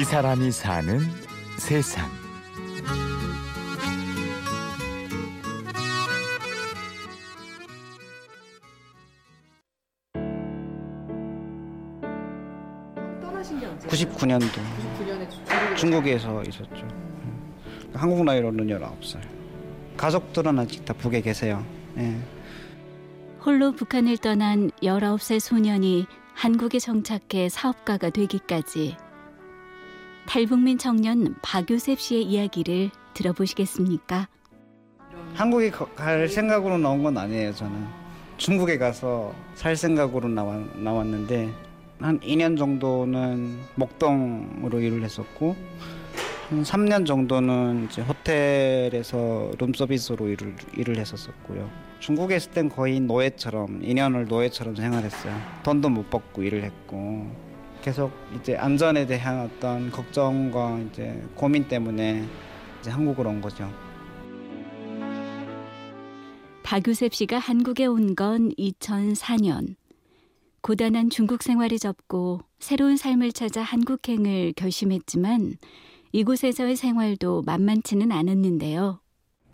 이 사람이 사는 세상. 떠나신 게 언제? 99년도 99년에 중국에서 있었죠. 음. 한국 나이로는 19살. 가족들은 아직 다 북에 계세요. 예. 홀로 북한을 떠난 19살 소년이 한국에 정착해 사업가가 되기까지 탈북민 청년 박요셉 씨의 이야기를 들어보시겠습니까? 한국에 가- 갈 생각으로 나온 건 아니에요, 저는. 중국에 가서 살 생각으로 나왔, 나왔는데 한 2년 정도는 목동으로 일을 했었고 한 3년 정도는 이제 호텔에서 룸서비스로 일을, 일을 했었었고요. 중국에 있을 땐 거의 노예처럼 2년을 노예처럼 생활했어요. 돈도 못 받고 일을 했고 계속 이제 안전에 대한 어떤 걱정과 이제 고민 때문에 이제 한국으로 온 거죠. 박유셉 씨가 한국에 온 건 2004년. 고단한 중국 생활을 접고 새로운 삶을 찾아 한국행을 결심했지만 이곳에서의 생활도 만만치는 않았는데요.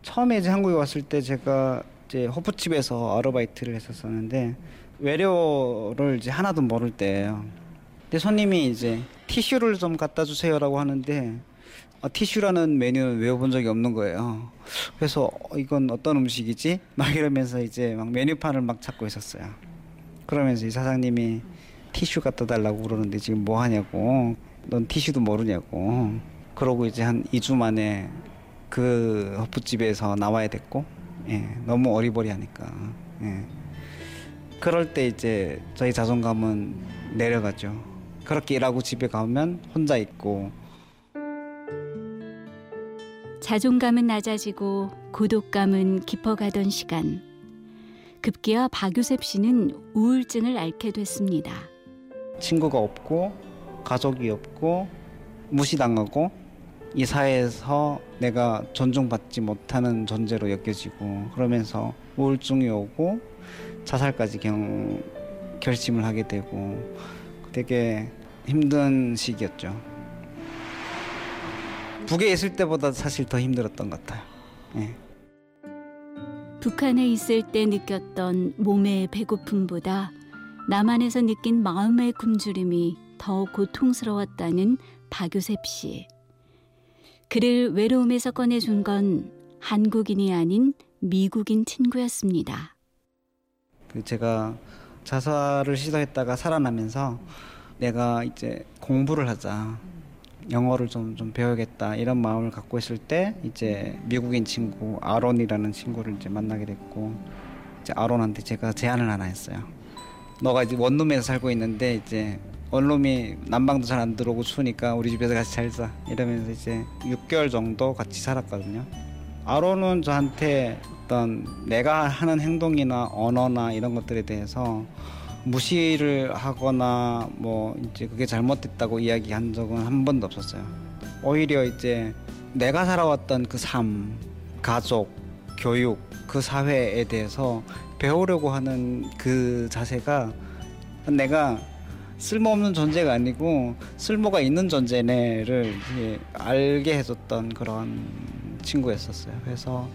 처음에 이제 한국에 왔을 때 제가 이제 호프집에서 아르바이트를 했었었는데 외래어를 이제 하나도 모를 때예요. 근데 손님이 이제 티슈를 좀 갖다 주세요라고 하는데 아, 티슈라는 메뉴는 외워본 적이 없는 거예요. 그래서 어, 이건 어떤 음식이지? 막 이러면서 이제 막 메뉴판을 막 찾고 있었어요. 그러면서 이 사장님이 티슈 갖다 달라고 그러는데 지금 뭐 하냐고. 넌 티슈도 모르냐고. 그러고 이제 한 2주 만에 그 허프집에서 나와야 됐고, 예, 너무 어리버리하니까, 예. 그럴 때 이제 저희 자존감은 내려가죠. 그렇게 일하고 집에 가면 혼자 있고, 자존감은 낮아지고 고독감은 깊어가던 시간. 급기야 박유셉 씨는 우울증을 앓게 됐습니다. 친구가 없고, 가족이 없고, 무시당하고, 이 사회에서 내가 존중받지 못하는 존재로 여겨지고, 그러면서 우울증이 오고, 자살까지 경, 결심을 하게 되고, 되게 힘든 시기였죠. 북에 있을 때보다 사실 더 힘들었던 것 같아요. 예. 북한에 있을 때 느꼈던 몸의 배고픔보다 남한에서 느낀 마음의 굶주림이 더 고통스러웠다는 박유셉 씨. 그를 외로움에서 꺼내준 건 한국인이 아닌 미국인 친구였습니다. 그 제가 자살을 시도했다가 살아나면서 내가 이제 공부를 하자 영어를 좀, 좀 배워야겠다 이런 마음을 갖고 있을 때 이제 미국인 친구 아론이라는 친구를 이제 만나게 됐고 이제 아론한테 제가 제안을 하나 했어요. 너가 이제 원룸에서 살고 있는데 이제 원룸이 난방도 잘 안 들어오고 추우니까 우리 집에서 같이 살자 이러면서 이제 6개월 정도 같이 살았거든요. 아론은 저한테 어떤 내가 하는 행동이나 언어나 이런 것들에 대해서 무시를 하거나 뭐 이제 그게 잘못됐다고 이야기한 적은 한 번도 없었어요. 오히려 이제 내가 살아왔던 그 삶, 가족, 교육, 그 사회에 대해서 배우려고 하는 그 자세가 내가 쓸모없는 존재가 아니고 쓸모가 있는 존재네를 알게 해줬던 그런 친구였었어요. 그래서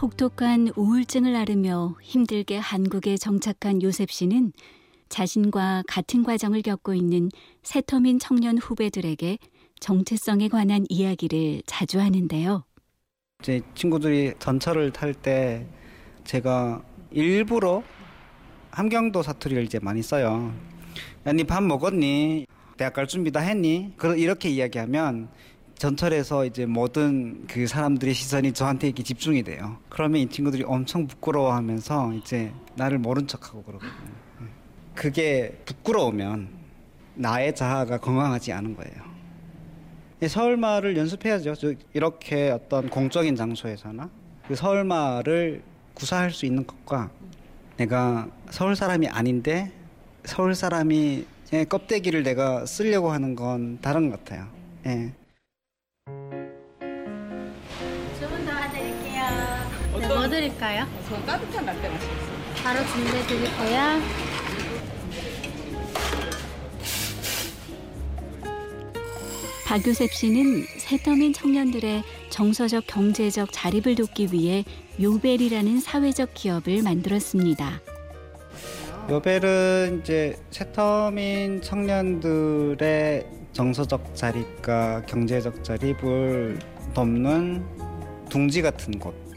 혹독한 우울증을 앓으며 힘들게 한국에 정착한 요셉 씨는 자신과 같은 과정을 겪고 있는 새터민 청년 후배들에게 정체성에 관한 이야기를 자주 하는데요. 제 친구들이 전철을 탈 때 제가 일부러 함경도 사투리를 이제 많이 써요. 야, 니밥 먹었니? 대학 갈 준비 다 했니? 그러 이렇게 이야기하면 전철에서 이제 모든 그 사람들의 시선이 저한테 이렇게 집중이 돼요. 그러면 이 친구들이 엄청 부끄러워하면서 이제 나를 모른 척하고 그러거든요. 예. 그게 부끄러우면 나의 자아가 건강하지 않은 거예요. 이 서울말을 연습해야죠. 저 이렇게 어떤 공적인 장소에서나 그 서울말을 구사할 수 있는 것과 내가 서울 사람이 아닌데 서울 사람이 껍데기를 내가 쓰려고 하는 건 다른 것 같아요. 예. 뭐 드릴까요? 저 따뜻한 라떼 마시겠어요. 바로 준비해 드릴게요. 박유셉 씨는 새터민 청년들의 정서적 경제적 자립을 돕기 위해 요벨이라는 사회적 기업을 만들었습니다. 요벨은 이제 새터민 청년들의 정서적 자립과 경제적 자립을 돕는 둥지 같은 곳.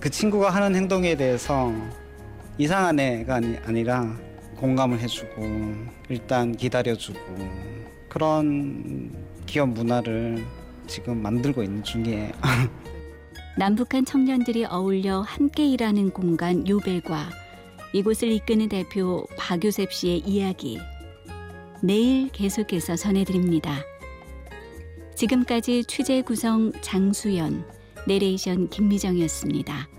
그 친구가 하는 행동에 대해서 이상한 애가 아니, 아니 라 공감을 해주고 일단 기다려주고 그런 기업 문화를 지금 만들고 있는 중이에요. 남북한 청년들이 어울려 함께 일하는 공간 요벨과 이곳을 이끄는 대표 박유셉 씨의 이야기 내일 계속해서 전해드립니다. 지금까지 취재 구성 장수연, 내레이션 김미정이었습니다.